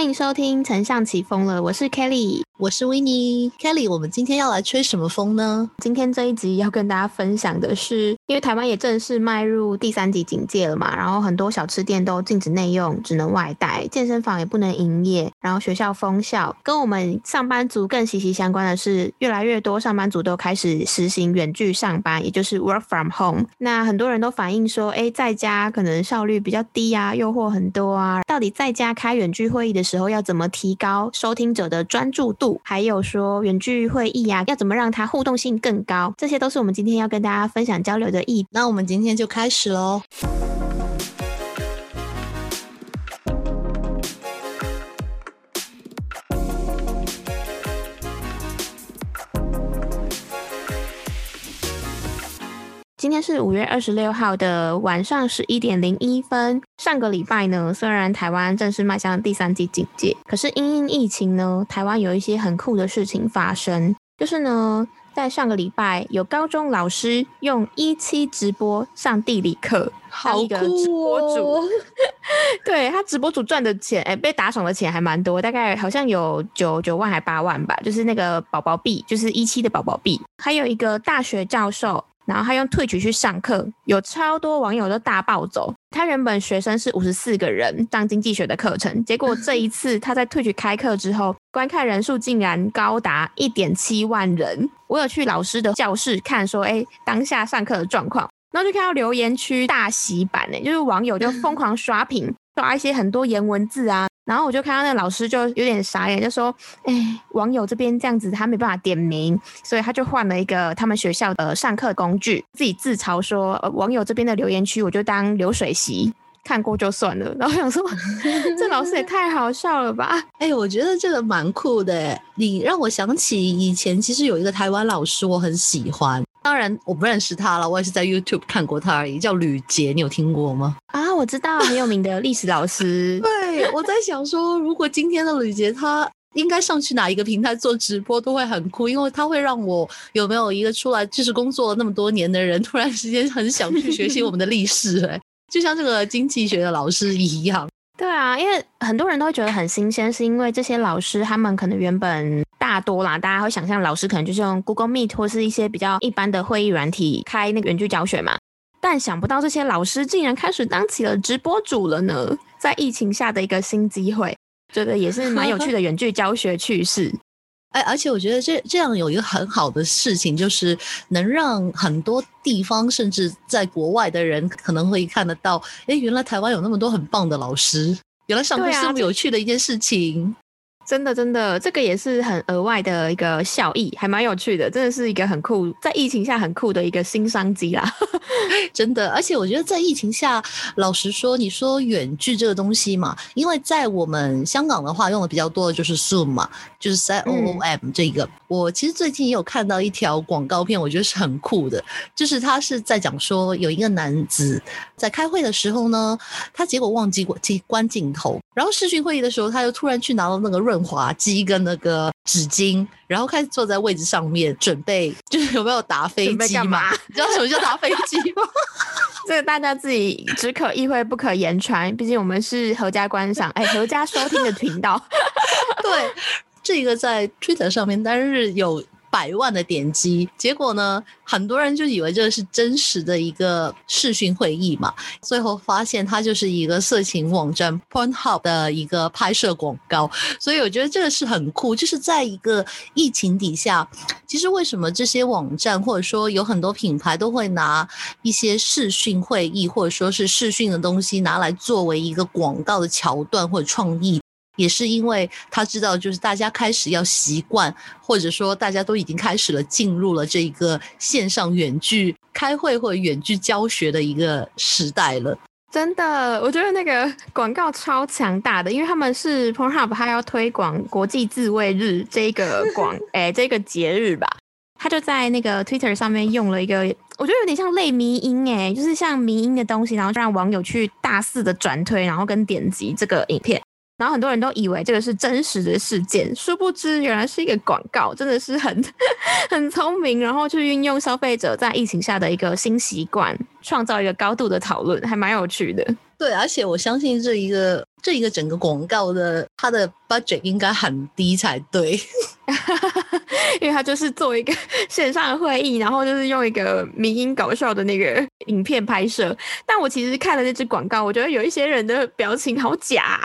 欢迎收听《丞相起风了》，我是 Kelly，我是 w i n n e Kelly，我们今天要来吹什么风呢？今天这一集要跟大家分享的是，因为台湾也正式迈入第三级警戒了嘛，然后很多小吃店都禁止内用，只能外带，健身房也不能营业，然后学校封校。跟我们上班族更息息相关的是，越来越多上班族都开始实行远距上班，也就是 work from home。那很多人都反映说，哎，在家可能效率比较低啊，诱惑很多啊，到底在家开远距会议？的时候要怎么提高收听者的专注度？还有说远距会议呀，要怎么让它互动性更高？这些都是我们今天要跟大家分享交流的意。那我们今天就开始喽。今天是五月二十六号的晚上十一点零一分。上个礼拜呢，虽然台湾正式迈向第三级警戒，可是因应疫情呢，台湾有一些很酷的事情发生。就是呢，在上个礼拜，有高中老师用一期直播上地理课，好酷哦！对他直播主赚的钱，哎，被打赏的钱还蛮多，大概好像有九九万还八万吧，就是那个宝宝币，就是一期的宝宝币。还有一个大学教授。然后他用退取去上课，有超多网友都大暴走。他原本学生是五十四个人上经济学的课程，结果这一次他在退取开课之后，观看人数竟然高达一点七万人。我有去老师的教室看，说哎当下上课的状况，然后就看到留言区大洗版呢，就是网友就疯狂刷屏，刷一些很多颜文字啊。然后我就看到那个老师就有点傻眼，就说：“哎，网友这边这样子，他没办法点名，所以他就换了一个他们学校的上课工具，自己自嘲说，网友这边的留言区我就当流水席看过就算了。”然后想说，这老师也太好笑了吧？哎，我觉得这个蛮酷的。你让我想起以前，其实有一个台湾老师，我很喜欢。当然我不认识他了，我也是在 YouTube 看过他而已，叫吕杰，你有听过吗？啊，我知道很有名的历史老师。对，我在想说，如果今天的吕杰他应该上去哪一个平台做直播都会很酷，因为他会让我有没有一个出来就是工作了那么多年的人，突然之间很想去学习我们的历史，哎，就像这个经济学的老师一样。对啊，因为很多人都会觉得很新鲜，是因为这些老师他们可能原本大多啦，大家会想象老师可能就是用 Google Meet 或是一些比较一般的会议软体开那个远距教学嘛，但想不到这些老师竟然开始当起了直播主了呢，在疫情下的一个新机会，这个也是蛮有趣的 远距教学趣事。哎，而且我觉得这这样有一个很好的事情，就是能让很多地方甚至在国外的人可能会看得到，哎，原来台湾有那么多很棒的老师，原来上课是这么有趣的一件事情。真的，真的，这个也是很额外的一个效益，还蛮有趣的，真的是一个很酷，在疫情下很酷的一个新商机啦。真的，而且我觉得在疫情下，老实说，你说远距这个东西嘛，因为在我们香港的话，用的比较多的就是 Zoom 嘛，就是 Z O O M 这个。我其实最近也有看到一条广告片，我觉得是很酷的，就是他是在讲说，有一个男子在开会的时候呢，他结果忘记关关镜头，然后视讯会议的时候，他又突然去拿了那个润滑剂跟那个纸巾，然后开始坐在位置上面准备，就是有没有打飞机嘛？你知道什么叫打飞机吗？这个大家自己只可意会不可言传，毕竟我们是合家观赏，哎，合家收听的频道，对。这个在 Twitter 上面单日有百万的点击，结果呢，很多人就以为这是真实的一个视讯会议嘛，最后发现它就是一个色情网站 Pornhub 的一个拍摄广告，所以我觉得这个是很酷，就是在一个疫情底下，其实为什么这些网站或者说有很多品牌都会拿一些视讯会议或者说是视讯的东西拿来作为一个广告的桥段或者创意。也是因为他知道，就是大家开始要习惯，或者说大家都已经开始了进入了这一个线上远距开会或者远距教学的一个时代了。真的，我觉得那个广告超强大的，因为他们是 Pornhub，他要推广国际自卫日这个 广哎这个节日吧，他就在那个 Twitter 上面用了一个，我觉得有点像类迷音哎，就是像迷音的东西，然后让网友去大肆的转推，然后跟点击这个影片。然后很多人都以为这个是真实的事件，殊不知原来是一个广告，真的是很 很聪明，然后去运用消费者在疫情下的一个新习惯，创造一个高度的讨论，还蛮有趣的。对，而且我相信这一个这一个整个广告的它的 budget 应该很低才对，因为它就是做一个 线上的会议，然后就是用一个民音搞笑的那个影片拍摄。但我其实看了那支广告，我觉得有一些人的表情好假。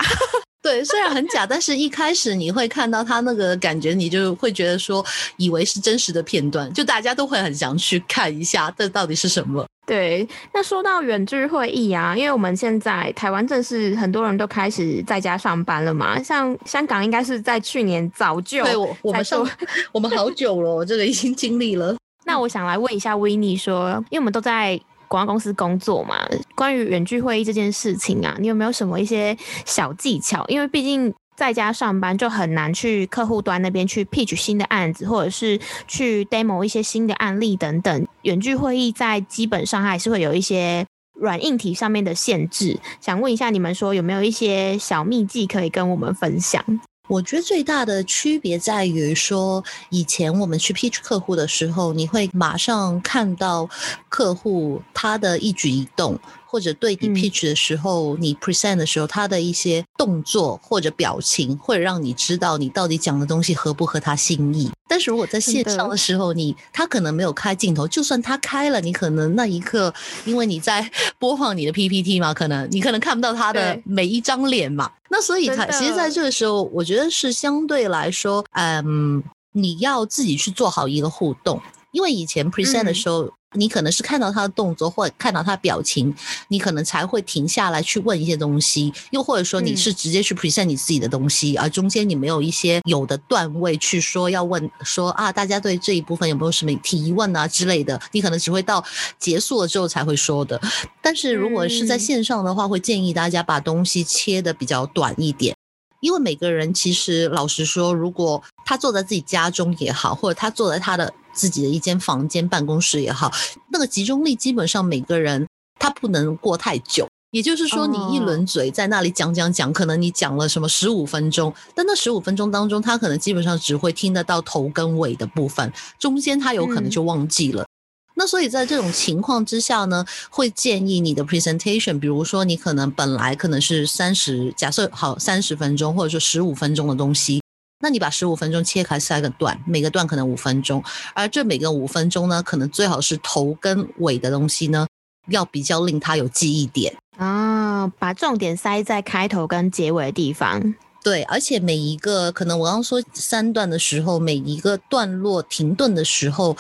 对，虽然很假，但是一开始你会看到他那个感觉，你就会觉得说，以为是真实的片段，就大家都会很想去看一下，这到底是什么。对，那说到远距会议啊，因为我们现在台湾正是很多人都开始在家上班了嘛，像香港应该是在去年早就对我我们上我们好久了，这个已经经历了。那我想来问一下维尼说，因为我们都在。广告公司工作嘛，关于远距会议这件事情啊，你有没有什么一些小技巧？因为毕竟在家上班就很难去客户端那边去 pitch 新的案子，或者是去 demo 一些新的案例等等。远距会议在基本上还是会有一些软硬体上面的限制。想问一下你们说有没有一些小秘技可以跟我们分享？我觉得最大的区别在于说，以前我们去 pitch 客户的时候，你会马上看到客户他的一举一动。或者对你 pitch 的时候，你 present 的时候，他的一些动作或者表情，会让你知道你到底讲的东西合不合他心意。但是如果在线上的时候，你他可能没有开镜头，就算他开了，你可能那一刻，因为你在 播放你的 PPT 嘛，可能你可能看不到他的每一张脸嘛。那所以他其实在这个时候，我觉得是相对来说，嗯，你要自己去做好一个互动，因为以前 present 的时候。你可能是看到他的动作，或者看到他表情，你可能才会停下来去问一些东西，又或者说你是直接去 present 你自己的东西，而中间你没有一些有的段位去说要问说啊，大家对这一部分有没有什么提问啊之类的，你可能只会到结束了之后才会说的。但是如果是在线上的话，会建议大家把东西切的比较短一点。因为每个人其实老实说，如果他坐在自己家中也好，或者他坐在他的自己的一间房间办公室也好，那个集中力基本上每个人他不能过太久。也就是说，你一轮嘴在那里讲讲讲，可能你讲了什么十五分钟，但那十五分钟当中，他可能基本上只会听得到头跟尾的部分，中间他有可能就忘记了。那所以在这种情况之下呢，会建议你的 presentation，比如说你可能本来可能是三十，假设好三十分钟，或者说十五分钟的东西，那你把十五分钟切开三个段，每个段可能五分钟，而这每个五分钟呢，可能最好是头跟尾的东西呢，要比较令他有记忆点啊，把重点塞在开头跟结尾的地方。对，而且每一个可能我刚刚说三段的时候，每一个段落停顿的时候，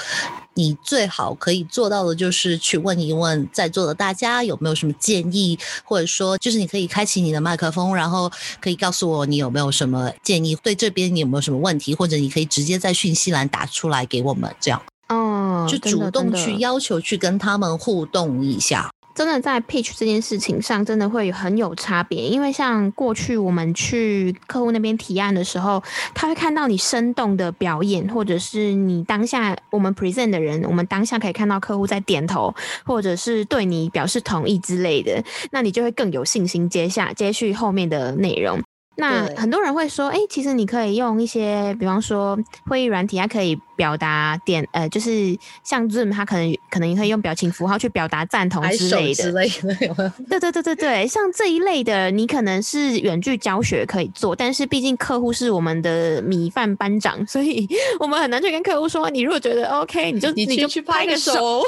你最好可以做到的就是去问一问在座的大家有没有什么建议，或者说就是你可以开启你的麦克风，然后可以告诉我你有没有什么建议，对这边你有没有什么问题，或者你可以直接在讯息栏打出来给我们，这样哦，就主动去要求去跟他们互动一下。真的在 pitch 这件事情上，真的会很有差别。因为像过去我们去客户那边提案的时候，他会看到你生动的表演，或者是你当下我们 present 的人，我们当下可以看到客户在点头，或者是对你表示同意之类的，那你就会更有信心接下接续后面的内容。那很多人会说，哎，其实你可以用一些，比方说会议软体，它可以。表达点呃，就是像 Zoom，他可能可能也可以用表情符号去表达赞同之类的。之类的。对对对对对，像这一类的，你可能是远距教学可以做，但是毕竟客户是我们的米饭班长，所以我们很难去跟客户说，你如果觉得 OK，你就 你就去拍个手，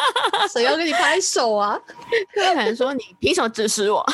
谁要跟你拍手啊？客户可能说你凭什么指使我？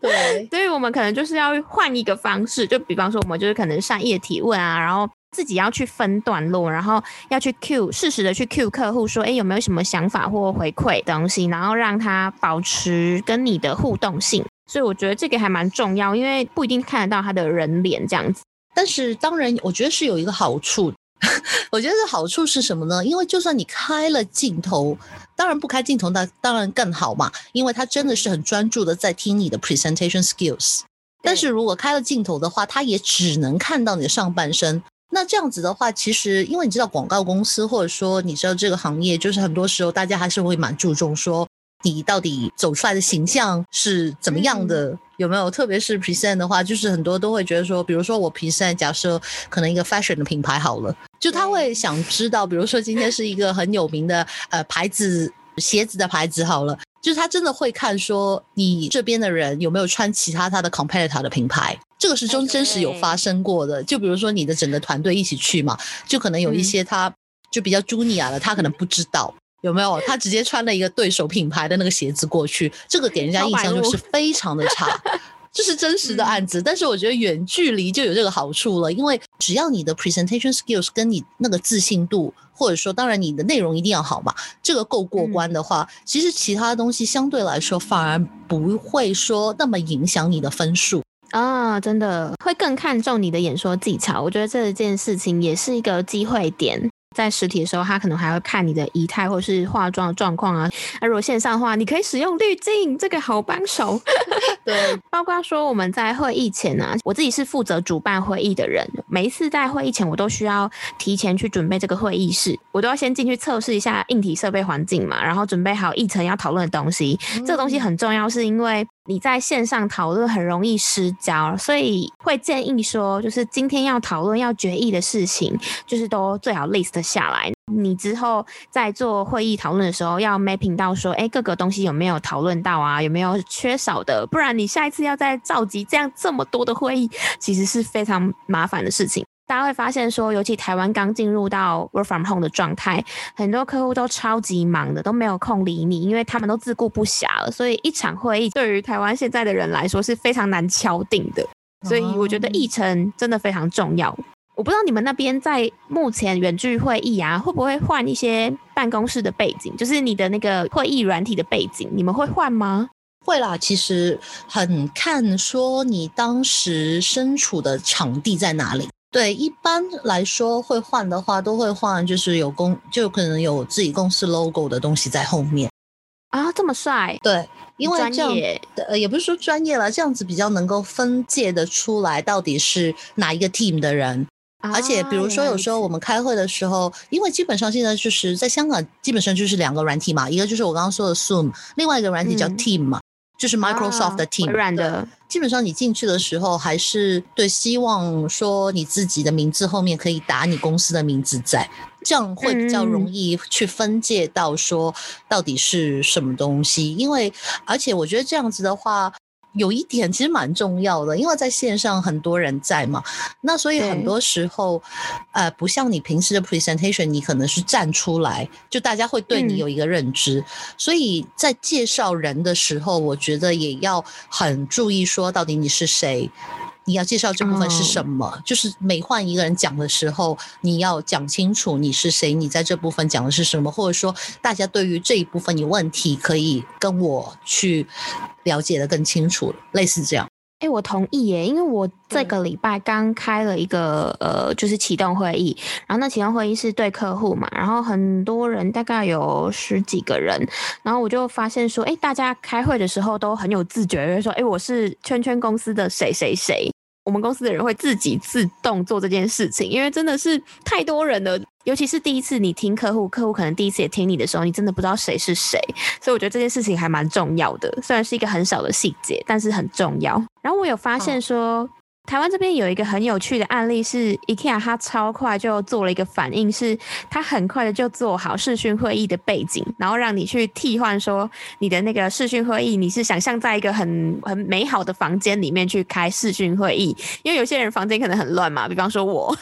对，所以我们可能就是要换一个方式，就比方说我们就是可能善意的提问啊，然后。自己要去分段落，然后要去 Q 适时的去 Q 客户，说，哎，有没有什么想法或回馈东西，然后让他保持跟你的互动性。所以我觉得这个还蛮重要，因为不一定看得到他的人脸这样子。但是当然，我觉得是有一个好处。我觉得好处是什么呢？因为就算你开了镜头，当然不开镜头那当然更好嘛，因为他真的是很专注的在听你的 presentation skills。但是如果开了镜头的话，他也只能看到你的上半身。那这样子的话，其实因为你知道广告公司，或者说你知道这个行业，就是很多时候大家还是会蛮注重说你到底走出来的形象是怎么样的，有没有？特别是 present 的话，就是很多都会觉得说，比如说我 present，假设可能一个 fashion 的品牌好了，就他会想知道，比如说今天是一个很有名的呃牌子鞋子的牌子好了。就是他真的会看说你这边的人有没有穿其他他的 competitor 的品牌，这个是真真实有发生过的。就比如说你的整个团队一起去嘛，就可能有一些他就比较 junior 的，他可能不知道有没有，他直接穿了一个对手品牌的那个鞋子过去，这个给人家印象就是非常的差。这是真实的案子，但是我觉得远距离就有这个好处了，因为只要你的 presentation skills 跟你那个自信度，或者说当然你的内容一定要好嘛，这个够过关的话，其实其他东西相对来说反而不会说那么影响你的分数啊，真的会更看重你的演说技巧。我觉得这件事情也是一个机会点。在实体的时候，他可能还会看你的仪态或是化妆的状况啊。那如果线上的话，你可以使用滤镜，这个好帮手。对，包括说我们在会议前啊，我自己是负责主办会议的人，每一次在会议前，我都需要提前去准备这个会议室，我都要先进去测试一下硬体设备环境嘛，然后准备好议程要讨论的东西。这个东西很重要，是因为。你在线上讨论很容易失焦，所以会建议说，就是今天要讨论要决议的事情，就是都最好 list 下来。你之后在做会议讨论的时候，要 mapping 到说，哎，各个东西有没有讨论到啊？有没有缺少的？不然你下一次要再召集这样这么多的会议，其实是非常麻烦的事情。大家会发现说，尤其台湾刚进入到 work from home 的状态，很多客户都超级忙的，都没有空理你，因为他们都自顾不暇了。所以一场会议对于台湾现在的人来说是非常难敲定的。所以我觉得议程真的非常重要。我不知道你们那边在目前远距会议啊，会不会换一些办公室的背景，就是你的那个会议软体的背景，你们会换吗？会啦，其实很看说你当时身处的场地在哪里。对，一般来说会换的话，都会换，就是有公，就可能有自己公司 logo 的东西在后面啊，这么帅。对，因为这样，呃，也不是说专业了，这样子比较能够分界的出来到底是哪一个 team 的人。而且，比如说有时候我们开会的时候，因为基本上现在就是在香港，基本上就是两个软体嘛，一个就是我刚刚说的 Zoom，另外一个软体叫 Team 嘛。就是 Microsoft 的 team，软的。基本上你进去的时候，还是对希望说你自己的名字后面可以打你公司的名字在，这样会比较容易去分界到说到底是什么东西。因为而且我觉得这样子的话。有一点其实蛮重要的，因为在线上很多人在嘛，那所以很多时候，呃，不像你平时的 presentation，你可能是站出来，就大家会对你有一个认知，所以在介绍人的时候，我觉得也要很注意说到底你是谁。你要介绍这部分是什么？就是每换一个人讲的时候，你要讲清楚你是谁，你在这部分讲的是什么，或者说大家对于这一部分有问题，可以跟我去了解的更清楚，类似这样。哎，我同意耶，因为我这个礼拜刚开了一个呃，就是启动会议，然后那启动会议是对客户嘛，然后很多人大概有十几个人，然后我就发现说，哎，大家开会的时候都很有自觉，说，哎，我是圈圈公司的谁谁谁。我们公司的人会自己自动做这件事情，因为真的是太多人了，尤其是第一次你听客户，客户可能第一次也听你的时候，你真的不知道谁是谁，所以我觉得这件事情还蛮重要的，虽然是一个很小的细节，但是很重要。然后我有发现说。台湾这边有一个很有趣的案例，是 IKEA 它超快就做了一个反应，是它很快的就做好视讯会议的背景，然后让你去替换说你的那个视讯会议，你是想象在一个很很美好的房间里面去开视讯会议，因为有些人房间可能很乱嘛，比方说我，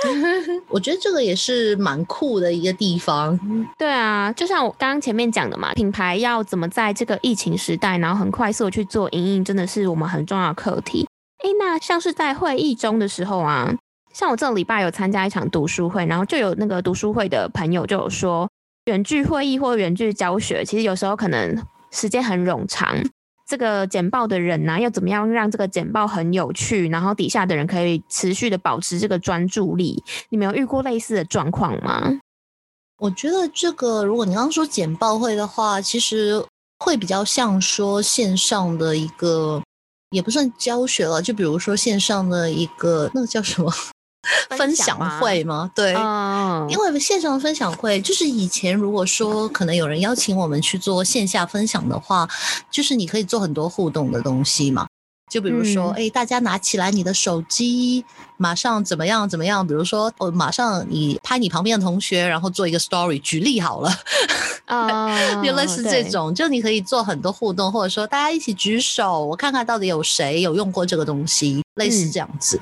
我觉得这个也是蛮酷的一个地方。对啊，就像我刚刚前面讲的嘛，品牌要怎么在这个疫情时代，然后很快速去做营运，真的是我们很重要的课题。哎，那像是在会议中的时候啊，像我这个礼拜有参加一场读书会，然后就有那个读书会的朋友就有说，远距会议或远距教学，其实有时候可能时间很冗长。这个简报的人呢，要怎么样让这个简报很有趣，然后底下的人可以持续的保持这个专注力？你们有遇过类似的状况吗？我觉得这个，如果你刚刚说简报会的话，其实会比较像说线上的一个。也不算教学了，就比如说线上的一个那个叫什么分享会吗？对，因为线上分享会就是以前如果说可能有人邀请我们去做线下分享的话，就是你可以做很多互动的东西嘛。就比如说，哎，大家拿起来你的手机，马上怎么样怎么样？比如说，哦，马上你拍你旁边的同学，然后做一个 story，举例好了。啊，就类似这种，就你可以做很多互动，或者说大家一起举手，我看看到底有谁有用过这个东西，类似这样子。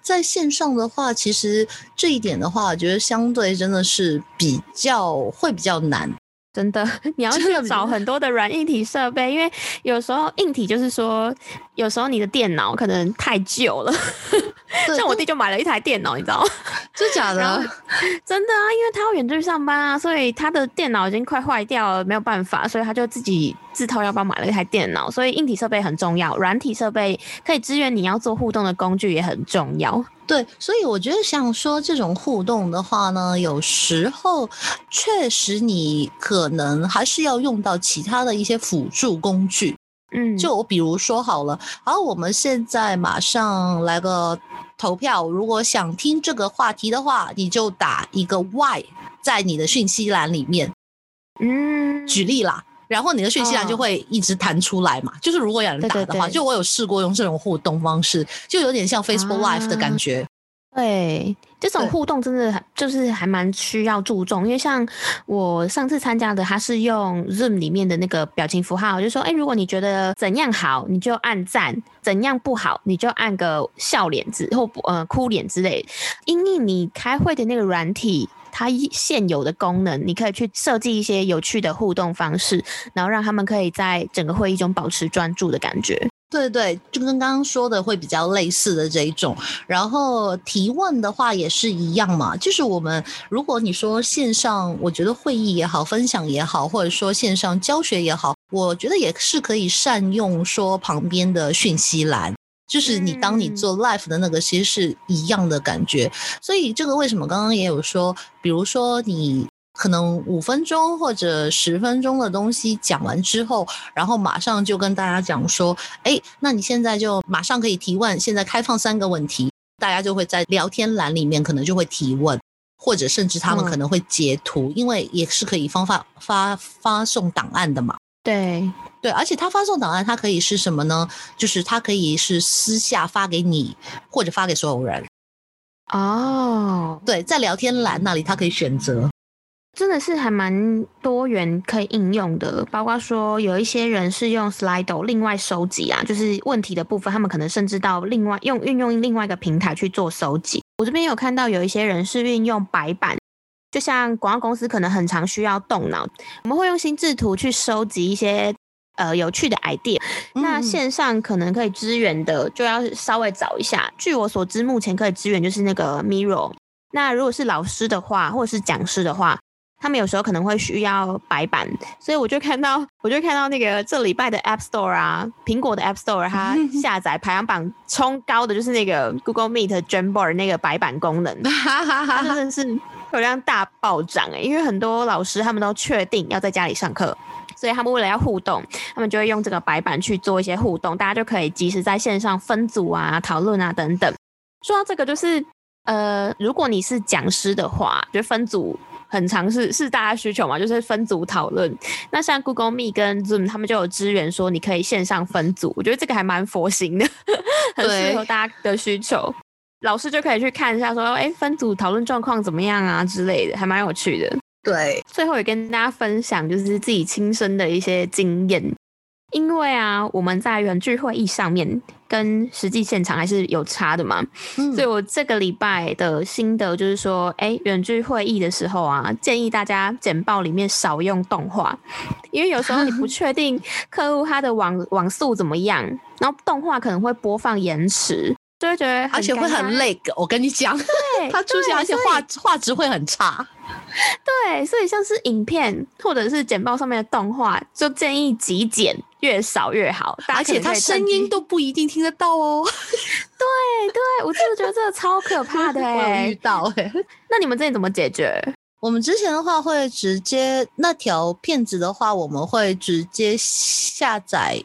在线上的话，其实这一点的话，我觉得相对真的是比较会比较难。真的，你要去找很多的软硬体设备，因为有时候硬体就是说，有时候你的电脑可能太旧了。像我弟就买了一台电脑，你知道吗？真的假的？真的啊，因为他要远距上班啊，所以他的电脑已经快坏掉了，没有办法，所以他就自己自掏腰包买了一台电脑。所以硬体设备很重要，软体设备可以支援你要做互动的工具也很重要。对，所以我觉得想说这种互动的话呢，有时候确实你可能还是要用到其他的一些辅助工具。嗯，就我比如说好了，好，我们现在马上来个投票，如果想听这个话题的话，你就打一个 Y 在你的讯息栏里面。嗯，举例啦，然后你的讯息栏就会一直弹出来嘛。就是如果有人打的话，就我有试过用这种互动方式，就有点像 Facebook Live 的感觉。对，这种互动真的就是还蛮需要注重，因为像我上次参加的，他是用 Zoom 里面的那个表情符号，就说，哎，如果你觉得怎样好，你就按赞；怎样不好，你就按个笑脸子或呃哭脸之类。因为你开会的那个软体，它现有的功能，你可以去设计一些有趣的互动方式，然后让他们可以在整个会议中保持专注的感觉。对对，就跟刚刚说的会比较类似的这一种，然后提问的话也是一样嘛。就是我们如果你说线上，我觉得会议也好，分享也好，或者说线上教学也好，我觉得也是可以善用说旁边的讯息栏，就是你当你做 live 的那个，其实是一样的感觉。所以这个为什么刚刚也有说，比如说你。可能五分钟或者十分钟的东西讲完之后，然后马上就跟大家讲说，哎，那你现在就马上可以提问。现在开放三个问题，大家就会在聊天栏里面可能就会提问，或者甚至他们可能会截图，因为也是可以方发发发送档案的嘛。对对，而且他发送档案，它可以是什么呢？就是它可以是私下发给你，或者发给所有人。哦，对，在聊天栏那里，他可以选择。真的是还蛮多元可以应用的，包括说有一些人是用 Slido 另外收集啊，就是问题的部分，他们可能甚至到另外用运用另外一个平台去做收集。我这边有看到有一些人是运用白板，就像广告公司可能很常需要动脑，我们会用心智图去收集一些呃有趣的 idea。那线上可能可以支援的，就要稍微找一下。据我所知，目前可以支援就是那个 Miro。那如果是老师的话，或者是讲师的话，他们有时候可能会需要白板，所以我就看到，我就看到那个这礼拜的 App Store 啊，苹果的 App Store，它 下载排行榜冲高的就是那个 Google Meet Jamboard 那个白板功能，真的是流量大暴涨哎！因为很多老师他们都确定要在家里上课，所以他们为了要互动，他们就会用这个白板去做一些互动，大家就可以及时在线上分组啊、讨论啊等等。说到这个，就是呃，如果你是讲师的话，就分组。很常是是大家需求嘛，就是分组讨论。那像 Google Meet 跟 Zoom 他们就有支援，说你可以线上分组。我觉得这个还蛮佛心的，很适合大家的需求。老师就可以去看一下，说哎，分组讨论状况怎么样啊之类的，还蛮有趣的。对，最后也跟大家分享，就是自己亲身的一些经验。因为啊，我们在远距会议上面跟实际现场还是有差的嘛，所以我这个礼拜的心得就是说，哎，远距会议的时候啊，建议大家简报里面少用动画，因为有时候你不确定客户他的网 网速怎么样，然后动画可能会播放延迟，就会觉得而且会很累。我跟你讲，对，它出现而且画画质会很差。对，所以像是影片或者是简报上面的动画，就建议极简，越少越好。而且它声音都不一定听得到哦。对对，我真的觉得这个超可怕的 哎。遇到哎，那你们这里怎么解决？我们之前的话会直接那条片子的话，我们会直接下载。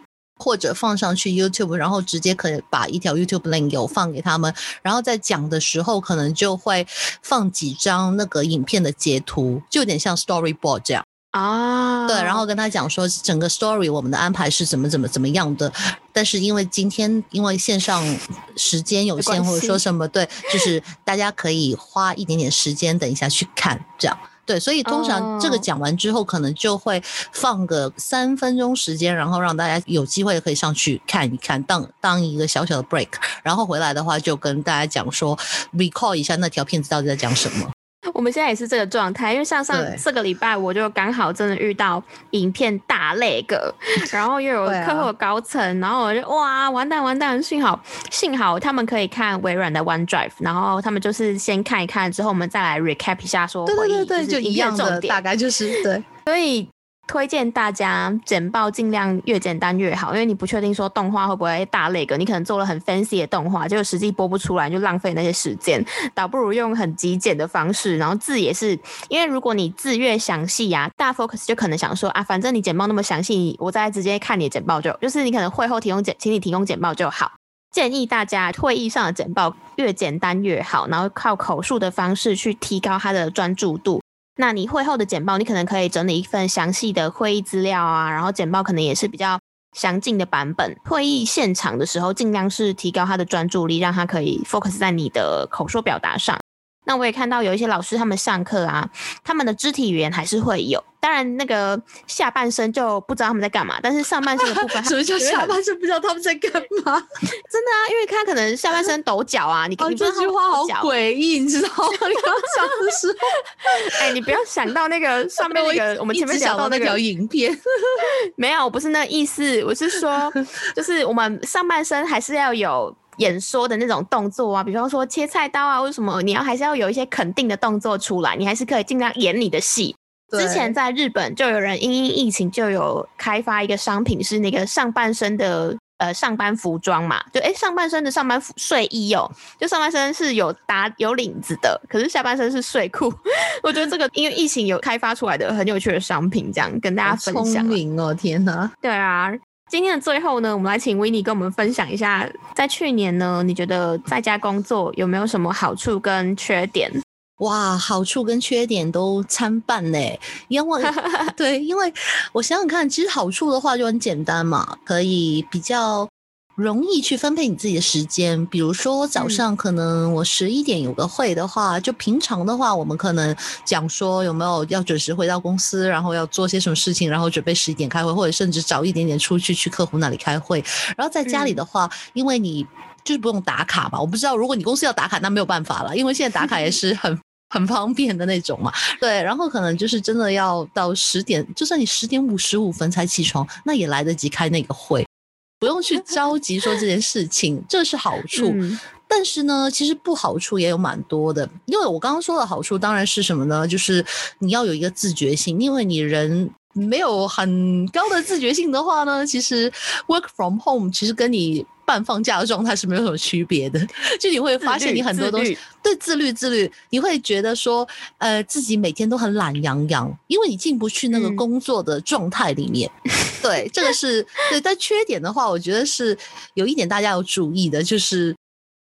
或者放上去 YouTube，然后直接可以把一条 YouTube link 有放给他们，然后在讲的时候可能就会放几张那个影片的截图，就有点像 Storyboard 这样啊。对，然后跟他讲说整个 Story 我们的安排是怎么怎么怎么样的，但是因为今天因为线上时间有限或者说什么，对，就是大家可以花一点点时间等一下去看这样。对，所以通常这个讲完之后，可能就会放个三分钟时间，然后让大家有机会可以上去看一看，当当一个小小的 break，然后回来的话就跟大家讲说 recall 一下那条片子到底在讲什么。我们现在也是这个状态，因为上上这个礼拜我就刚好真的遇到影片大那个，然后又有客户高层，然后我就哇完蛋完蛋，幸好幸好他们可以看微软的 OneDrive，然后他们就是先看一看，之后我们再来 recap 一下说对对对就一样的，大概就是对，所以。推荐大家简报尽量越简单越好，因为你不确定说动画会不会大那个，你可能做了很 fancy 的动画，结果实际播不出来，就浪费那些时间，倒不如用很极简的方式，然后字也是，因为如果你字越详细呀，大 focus 就可能想说啊，反正你简报那么详细，我再直接看你的简报就，就是你可能会后提供简，请你提供简报就好。建议大家会议上的简报越简单越好，然后靠口述的方式去提高他的专注度。那你会后的简报，你可能可以整理一份详细的会议资料啊，然后简报可能也是比较详尽的版本。会议现场的时候，尽量是提高他的专注力，让他可以 focus 在你的口说表达上。那我也看到有一些老师他们上课啊，他们的肢体语言还是会有。当然，那个下半身就不知道他们在干嘛，但是上半身的部分，什么叫下半身不知道他们在干嘛？真的啊，因为他可能下半身抖脚啊，你你这句话好诡异，你知道吗？你刚讲的时候，哎，你不要想到那个上面那个我们前面讲到那条影片，没有，我不是那意思，我是说，就是我们上半身还是要有演说的那种动作啊，比方说切菜刀啊，为什么你要还是要有一些肯定的动作出来，你还是可以尽量演你的戏。之前在日本就有人因因疫情就有开发一个商品，是那个上半身的呃上班服装嘛，就哎上半身的上班服睡衣哦，就上半身是有打有领子的，可是下半身是睡裤。我觉得这个因为疫情有开发出来的很有趣的商品，这样跟大家分享。聪明哦，天哪！对啊，今天的最后呢，我们来请维尼跟我们分享一下，在去年呢，你觉得在家工作有没有什么好处跟缺点？哇，好处跟缺点都参半呢。因为 对，因为我想想看，其实好处的话就很简单嘛，可以比较容易去分配你自己的时间。比如说早上可能我十一点有个会的话，就平常的话，我们可能讲说有没有要准时回到公司，然后要做些什么事情，然后准备十一点开会，或者甚至早一点点出去去客户那里开会。然后在家里的话，因为你就是不用打卡嘛，我不知道如果你公司要打卡，那没有办法了，因为现在打卡也是很。很方便的那种嘛，对，然后可能就是真的要到十点，就算你十点五十五分才起床，那也来得及开那个会，不用去着急说这件事情，这是好 处。但是呢，其实不好处也有蛮多的，因为我刚刚说的好处当然是什么呢？就是你要有一个自觉性，因为你人。没有很高的自觉性的话呢，其实 work from home 其实跟你半放假的状态是没有什么区别的。就你会发现你很多东西对自律自律，你会觉得说，呃，自己每天都很懒洋洋，因为你进不去那个工作的状态里面。对，这个是对。但缺点的话，我觉得是有一点大家要注意的，就是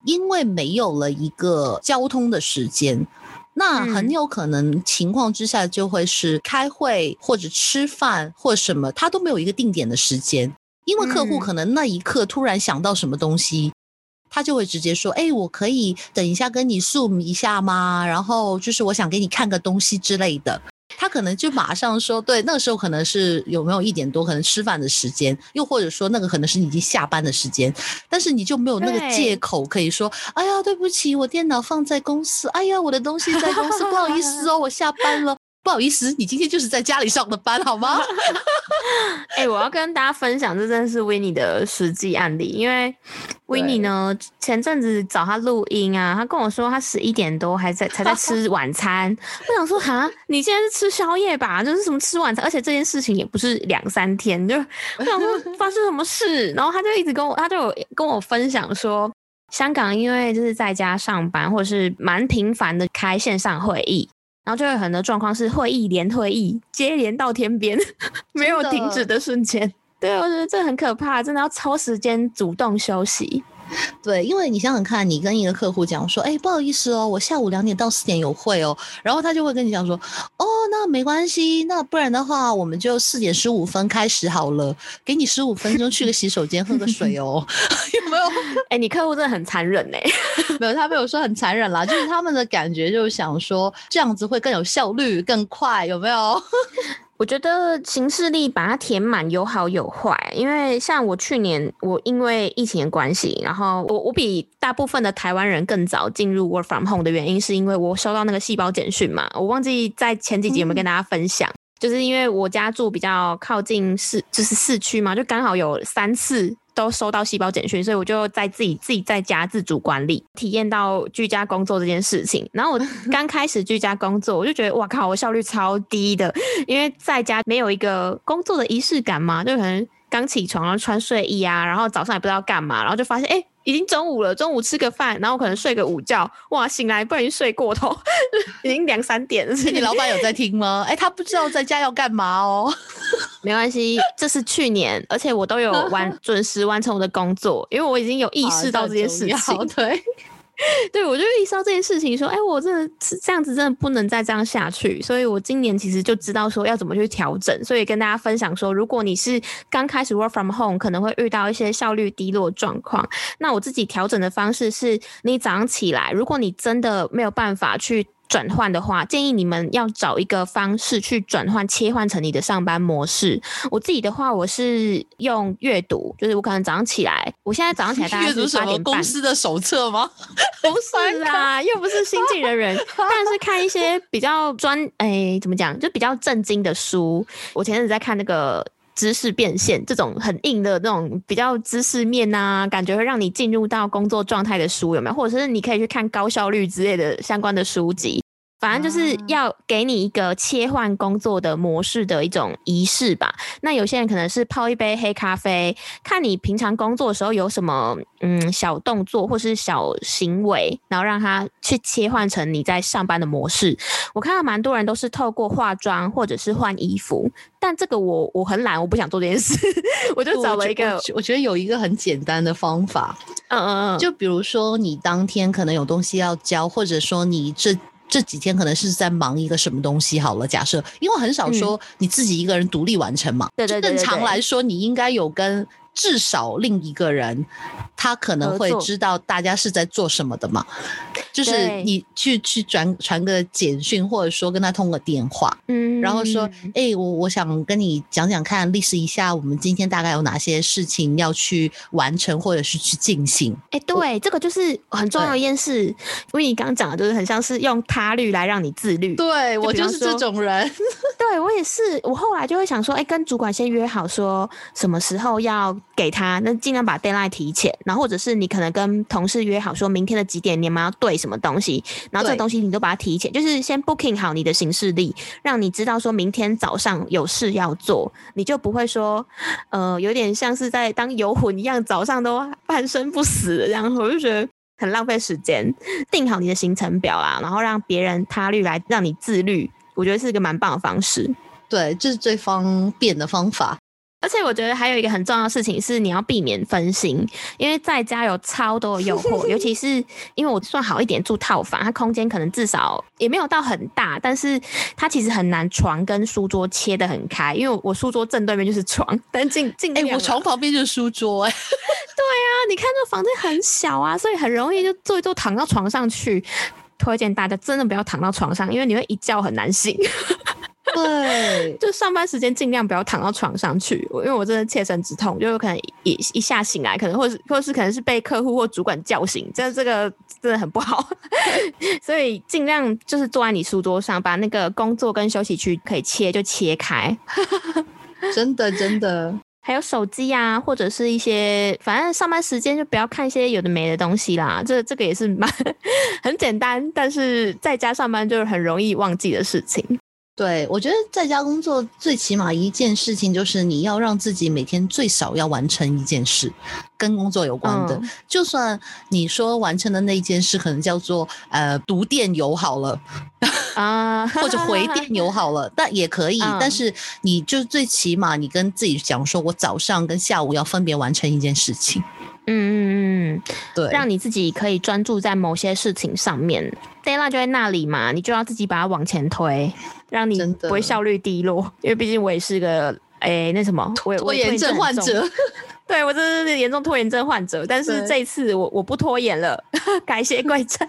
因为没有了一个交通的时间。那很有可能情况之下就会是开会或者吃饭或什么，他都没有一个定点的时间，因为客户可能那一刻突然想到什么东西，他就会直接说：“哎，我可以等一下跟你 zoom 一下吗？然后就是我想给你看个东西之类的。”他可能就马上说，对，那个时候可能是有没有一点多，可能吃饭的时间，又或者说那个可能是你已经下班的时间，但是你就没有那个借口可以说，哎呀，对不起，我电脑放在公司，哎呀，我的东西在公司，不好意思哦，我下班了。不好意思，你今天就是在家里上的班，好吗？哎，我要跟大家分享，这真的是维尼的实际案例。因为维尼呢，前阵子找他录音啊，他跟我说他十一点多还在才在吃 晚餐。我想说，哈，你现在是吃宵夜吧？就是什么吃晚餐？而且这件事情也不是两三天，就 我想说发生什么事？然后他就一直跟我，他就有跟我分享说，香港因为就是在家上班，或者是蛮频繁的开线上会议。然后就有很多状况是会议连会议，接连到天边，没有停止的瞬间。对，我觉得这很可怕，真的要抽时间主动休息。对，因为你想想看，你跟一个客户讲说，哎，不好意思哦，我下午两点到四点有会哦，然后他就会跟你讲说，哦，那没关系，那不然的话，我们就四点十五分开始好了，给你十五分钟去个洗手间喝个水哦，有没有？哎，你客户真的很残忍哎，没有，他没有说很残忍啦，就是他们的感觉就是想说这样子会更有效率、更快，有没有？我觉得行事力把它填满有好有坏，因为像我去年，我因为疫情的关系，然后我我比大部分的台湾人更早进入 work from home 的原因，是因为我收到那个细胞简讯嘛，我忘记在前几集有没有跟大家分享，就是因为我家住比较靠近市，就是市区嘛，就刚好有三次。都收到细胞简讯，所以我就在自己自己在家自主管理，体验到居家工作这件事情。然后我刚开始居家工作，我就觉得哇靠，我效率超低的，因为在家没有一个工作的仪式感嘛，就可能刚起床然后穿睡衣啊，然后早上也不知道干嘛，然后就发现哎。已经中午了，中午吃个饭，然后可能睡个午觉，哇，醒来不然睡过头，已经两三点了。你老板有在听吗？哎，他不知道在家要干嘛哦。没关系，这是去年，而且我都有完 准时完成我的工作，因为我已经有意识到这件事情。对。对，我就意识到这件事情，说，哎，我真的这样子，真的不能再这样下去。所以我今年其实就知道说要怎么去调整，所以跟大家分享说，如果你是刚开始 work from home，可能会遇到一些效率低落状况。那我自己调整的方式是，你早上起来，如果你真的没有办法去。转换的话，建议你们要找一个方式去转换、切换成你的上班模式。我自己的话，我是用阅读，就是我可能早上起来，我现在早上起来大概 是八点半。公司的手册吗？不是啦，又不是新进的人员，但是看一些比较专，哎，怎么讲，就比较震惊的书。我前阵子在看那个。知识变现这种很硬的那种比较知识面啊，感觉会让你进入到工作状态的书有没有？或者是你可以去看高效率之类的相关的书籍。反正就是要给你一个切换工作的模式的一种仪式吧。那有些人可能是泡一杯黑咖啡，看你平常工作的时候有什么嗯小动作或是小行为，然后让他去切换成你在上班的模式。我看到蛮多人都是透过化妆或者是换衣服，但这个我我很懒，我不想做这件事，我就找了一个。我觉得有一个很简单的方法，嗯嗯嗯，就比如说你当天可能有东西要交，或者说你这。这几天可能是在忙一个什么东西好了，假设，因为很少说你自己一个人独立完成嘛。对对对。正常来说，你应该有跟至少另一个人，他可能会知道大家是在做什么的嘛。就是你去去转传个简讯，或者说跟他通个电话，嗯，然后说，哎，我我想跟你讲讲看，历史一下，我们今天大概有哪些事情要去完成，或者是去进行。哎，对，这个就是很重要一件事。因为你刚刚讲的，就是很像是用他律来让你自律。对我就是这种人。对我也是，我后来就会想说，哎，跟主管先约好，说什么时候要给他，那尽量把 deadline 提前，然后或者是你可能跟同事约好，说明天的几点你们要对。什么东西？然后这个东西你都把它提前，就是先 booking 好你的行事历，让你知道说明天早上有事要做，你就不会说，呃，有点像是在当游魂一样，早上都半生不死的这样。我就觉得很浪费时间。定好你的行程表啊，然后让别人他律来让你自律，我觉得是一个蛮棒的方式。对，这是最方便的方法。而且我觉得还有一个很重要的事情是，你要避免分心，因为在家有超多的诱惑，尤其是因为我算好一点住套房，它空间可能至少也没有到很大，但是它其实很难床跟书桌切得很开，因为我书桌正对面就是床，但进进哎，我床旁边就是书桌，哎，对啊，你看这房间很小啊，所以很容易就坐一坐躺到床上去。推荐大家真的不要躺到床上，因为你会一觉很难醒。对，就上班时间尽量不要躺到床上去，因为我真的切身之痛，就有可能一一下醒来，可能或是或是可能是被客户或主管叫醒，这这个真的很不好。所以尽量就是坐在你书桌上，把那个工作跟休息区可以切就切开。真 的真的，还有手机呀，或者是一些反正上班时间就不要看一些有的没的东西啦。这这个也是蛮 很简单，但是在家上班就是很容易忘记的事情。对，我觉得在家工作最起码一件事情就是你要让自己每天最少要完成一件事，跟工作有关的。就算你说完成的那一件事可能叫做呃读电邮好了啊，或者回电邮好了，但也可以。但是你就最起码你跟自己讲说，我早上跟下午要分别完成一件事情。嗯嗯嗯，对，让你自己可以专注在某些事情上面。d a y l i g h t 就在那里嘛，你就要自己把它往前推，让你不会效率低落。因为毕竟我也是个诶、那什么，拖延症患。者，对我真的是严重拖延症患者，但是对这一次我我不拖延了，改邪归正。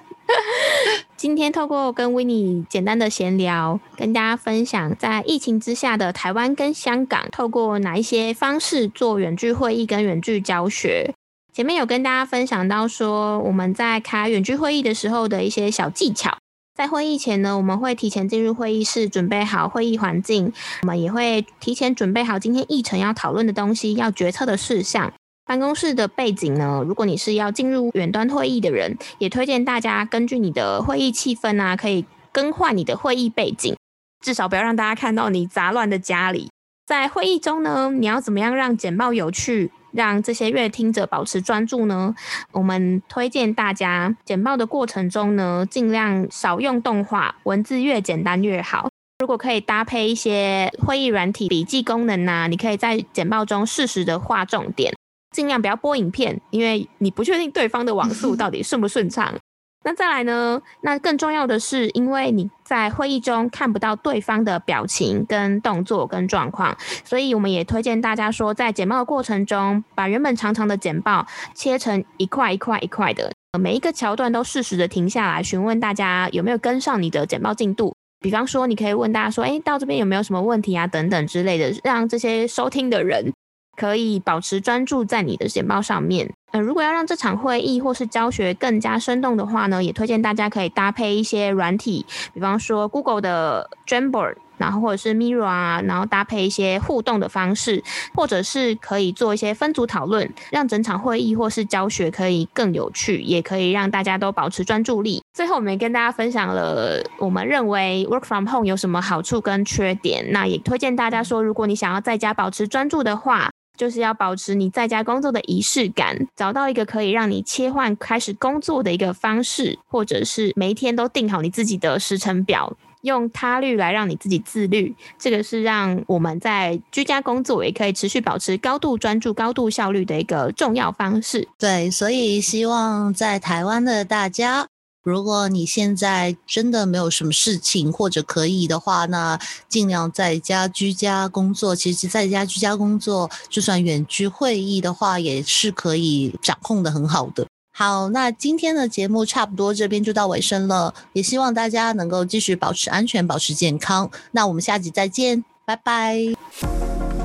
今天透过跟 n i 简单的闲聊，跟大家分享在疫情之下的台湾跟香港，透过哪一些方式做远距会议跟远距教学。前面有跟大家分享到说，我们在开远距会议的时候的一些小技巧。在会议前呢，我们会提前进入会议室，准备好会议环境，我们也会提前准备好今天议程要讨论的东西、要决策的事项。办公室的背景呢，如果你是要进入远端会议的人，也推荐大家根据你的会议气氛啊，可以更换你的会议背景，至少不要让大家看到你杂乱的家里。在会议中呢，你要怎么样让简报有趣，让这些乐听者保持专注呢？我们推荐大家简报的过程中呢，尽量少用动画，文字越简单越好。如果可以搭配一些会议软体笔记功能呐、你可以在简报中适时的划重点，尽量不要播影片，因为你不确定对方的网速到底顺不顺畅。那再来呢？那更重要的是，因为你在会议中看不到对方的表情、跟动作、跟状况，所以我们也推荐大家说，在简报的过程中，把原本长长的简报切成一块一块一块的，每一个桥段都适时的停下来，询问大家有没有跟上你的简报进度。比方说，你可以问大家说：“诶，到这边有没有什么问题啊？”等等之类的，让这些收听的人可以保持专注在你的简报上面。呃，如果要让这场会议或是教学更加生动的话呢，也推荐大家可以搭配一些软体，比方说 Google 的 Jamboard，然后或者是 Miro 啊，然后搭配一些互动的方式，或者是可以做一些分组讨论，让整场会议或是教学可以更有趣，也可以让大家都保持专注力。最后，我们也跟大家分享了我们认为 Work from Home 有什么好处跟缺点，那也推荐大家说，如果你想要在家保持专注的话。就是要保持你在家工作的仪式感，找到一个可以让你切换开始工作的一个方式，或者是每一天都定好你自己的时程表，用他律来让你自己自律。这个是让我们在居家工作也可以持续保持高度专注、高度效率的一个重要方式。对，所以希望在台湾的大家，如果你现在真的没有什么事情，或者可以的话，那尽量在家居家工作。其实在家居家工作，就算远距会议的话，也是可以掌控的很好的。好，那今天的节目差不多这边就到尾声了，也希望大家能够继续保持安全，保持健康。那我们下集再见，拜拜。